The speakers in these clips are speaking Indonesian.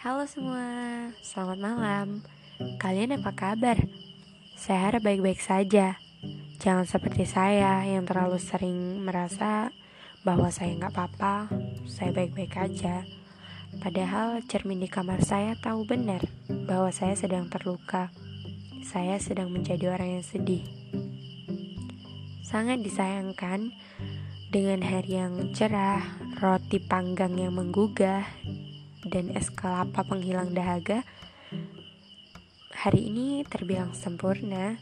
Halo semua, selamat malam. Kalian apa kabar? Saya harap baik-baik saja. Jangan seperti saya yang terlalu sering merasa bahwa saya nggak apa-apa, saya baik-baik aja. Padahal cermin di kamar saya tahu benar bahwa saya sedang terluka. Saya sedang menjadi orang yang sedih. Sangat disayangkan dengan hari yang cerah, roti panggang yang menggugah, dan es kelapa penghilang dahaga, hari ini terbilang sempurna.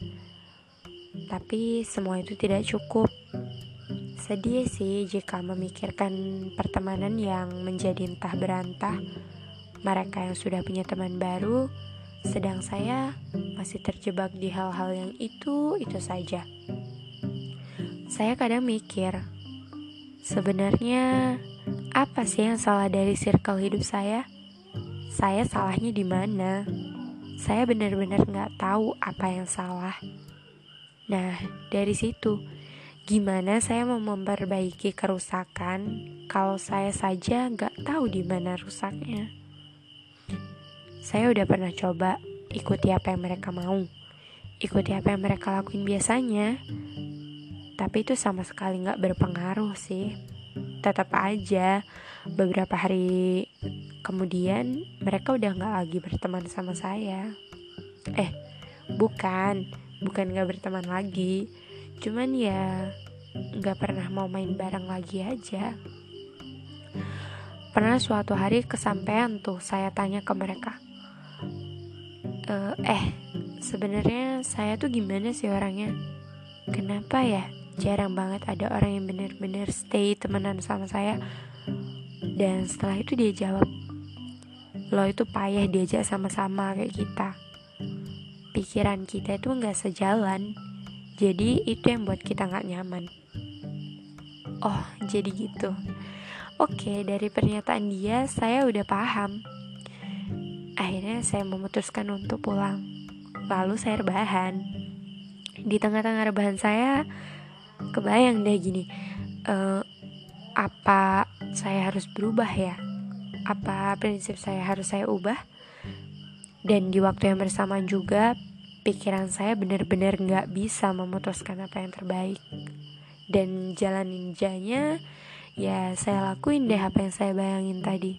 Tapi semua itu tidak cukup. Sedih sih jika memikirkan pertemanan yang menjadi entah berantah. Mereka yang sudah punya teman baru, sedang saya masih terjebak di hal-hal yang itu-itu saja. Saya kadang mikir, Sebenarnya apa sih yang salah dari circle hidup saya? Saya salahnya di mana? Saya benar-benar nggak tahu apa yang salah. Nah, dari situ, gimana saya mau memperbaiki kerusakan kalau saya saja nggak tahu di mana rusaknya? Saya udah pernah coba ikuti apa yang mereka mau, ikuti apa yang mereka lakuin biasanya, tapi itu sama sekali nggak berpengaruh sih tetap aja. Beberapa hari kemudian mereka udah nggak lagi berteman sama saya. Eh bukan. Bukan nggak berteman lagi. Cuman ya nggak pernah mau main bareng lagi aja. Pernah suatu hari kesampaian tuh saya tanya ke mereka. E, eh sebenarnya saya tuh gimana sih orangnya? Kenapa ya jarang banget ada orang yang bener-bener stay temenan sama saya. Dan setelah itu dia jawab lo itu payah diajak sama-sama kayak kita. Pikiran kita itu nggak sejalan. Jadi itu yang buat kita nggak nyaman. Oh jadi gitu. Oke dari pernyataan dia saya udah paham. Akhirnya saya memutuskan untuk pulang. Lalu saya rebahan. Di tengah-tengah rebahan saya kebayang deh gini uh, apa saya harus berubah ya? Apa prinsip saya harus saya ubah? Dan di waktu yang bersamaan juga pikiran saya benar-benar nggak bisa memutuskan apa yang terbaik. Dan jalan ninjanya ya saya lakuin deh apa yang saya bayangin tadi.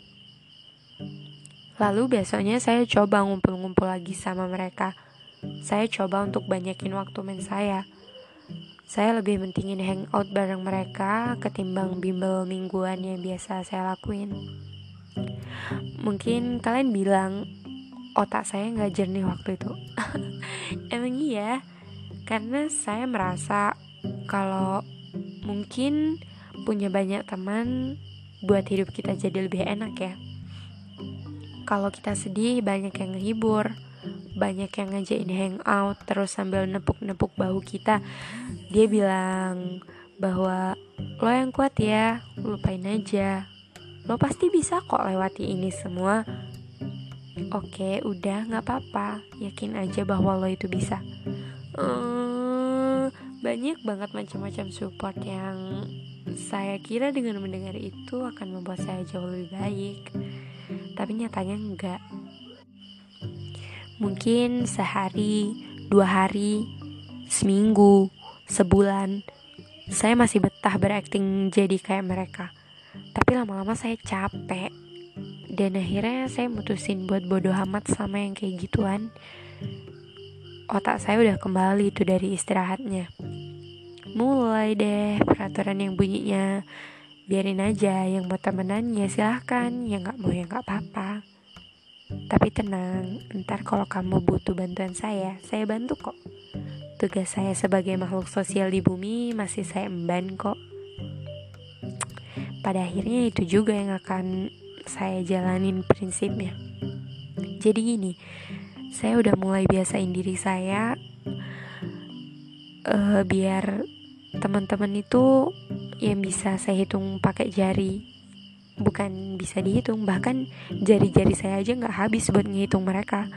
Lalu besoknya saya coba ngumpul-ngumpul lagi sama mereka. Saya coba untuk banyakin waktu main saya saya lebih mentingin hangout bareng mereka ketimbang bimbel mingguan yang biasa saya lakuin. Mungkin kalian bilang otak saya nggak jernih waktu itu. Emang iya, karena saya merasa kalau mungkin punya banyak teman buat hidup kita jadi lebih enak ya. Kalau kita sedih banyak yang ngehibur banyak yang ngajakin hangout terus sambil nepuk-nepuk bahu kita dia bilang bahwa lo yang kuat ya lupain aja. Lo pasti bisa kok lewati ini semua. Oke udah nggak apa-apa. Yakin aja bahwa lo itu bisa. Hmm, banyak banget macam-macam support yang saya kira dengan mendengar itu akan membuat saya jauh lebih baik. Tapi nyatanya enggak Mungkin sehari, dua hari, seminggu, sebulan, saya masih betah berakting jadi kayak mereka. Tapi lama-lama saya capek. Dan akhirnya saya mutusin buat bodoh amat sama yang kayak gituan. Otak saya udah kembali itu dari istirahatnya. Mulai deh peraturan yang bunyinya biarin aja yang mau temenan ya silahkan yang nggak mau ya nggak apa-apa tapi tenang, ntar kalau kamu butuh bantuan saya, saya bantu kok. Tugas saya sebagai makhluk sosial di bumi masih saya emban kok. Pada akhirnya itu juga yang akan saya jalanin prinsipnya. Jadi gini, saya udah mulai biasain diri saya uh, biar teman-teman itu yang bisa saya hitung pakai jari bukan bisa dihitung bahkan jari-jari saya aja nggak habis buat ngitung mereka.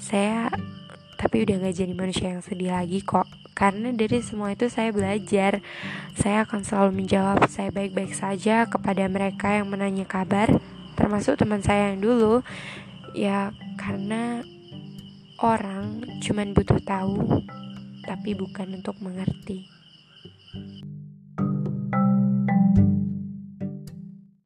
Saya tapi udah gak jadi manusia yang sedih lagi kok. Karena dari semua itu saya belajar. Saya akan selalu menjawab saya baik-baik saja kepada mereka yang menanya kabar termasuk teman saya yang dulu. Ya karena orang cuman butuh tahu tapi bukan untuk mengerti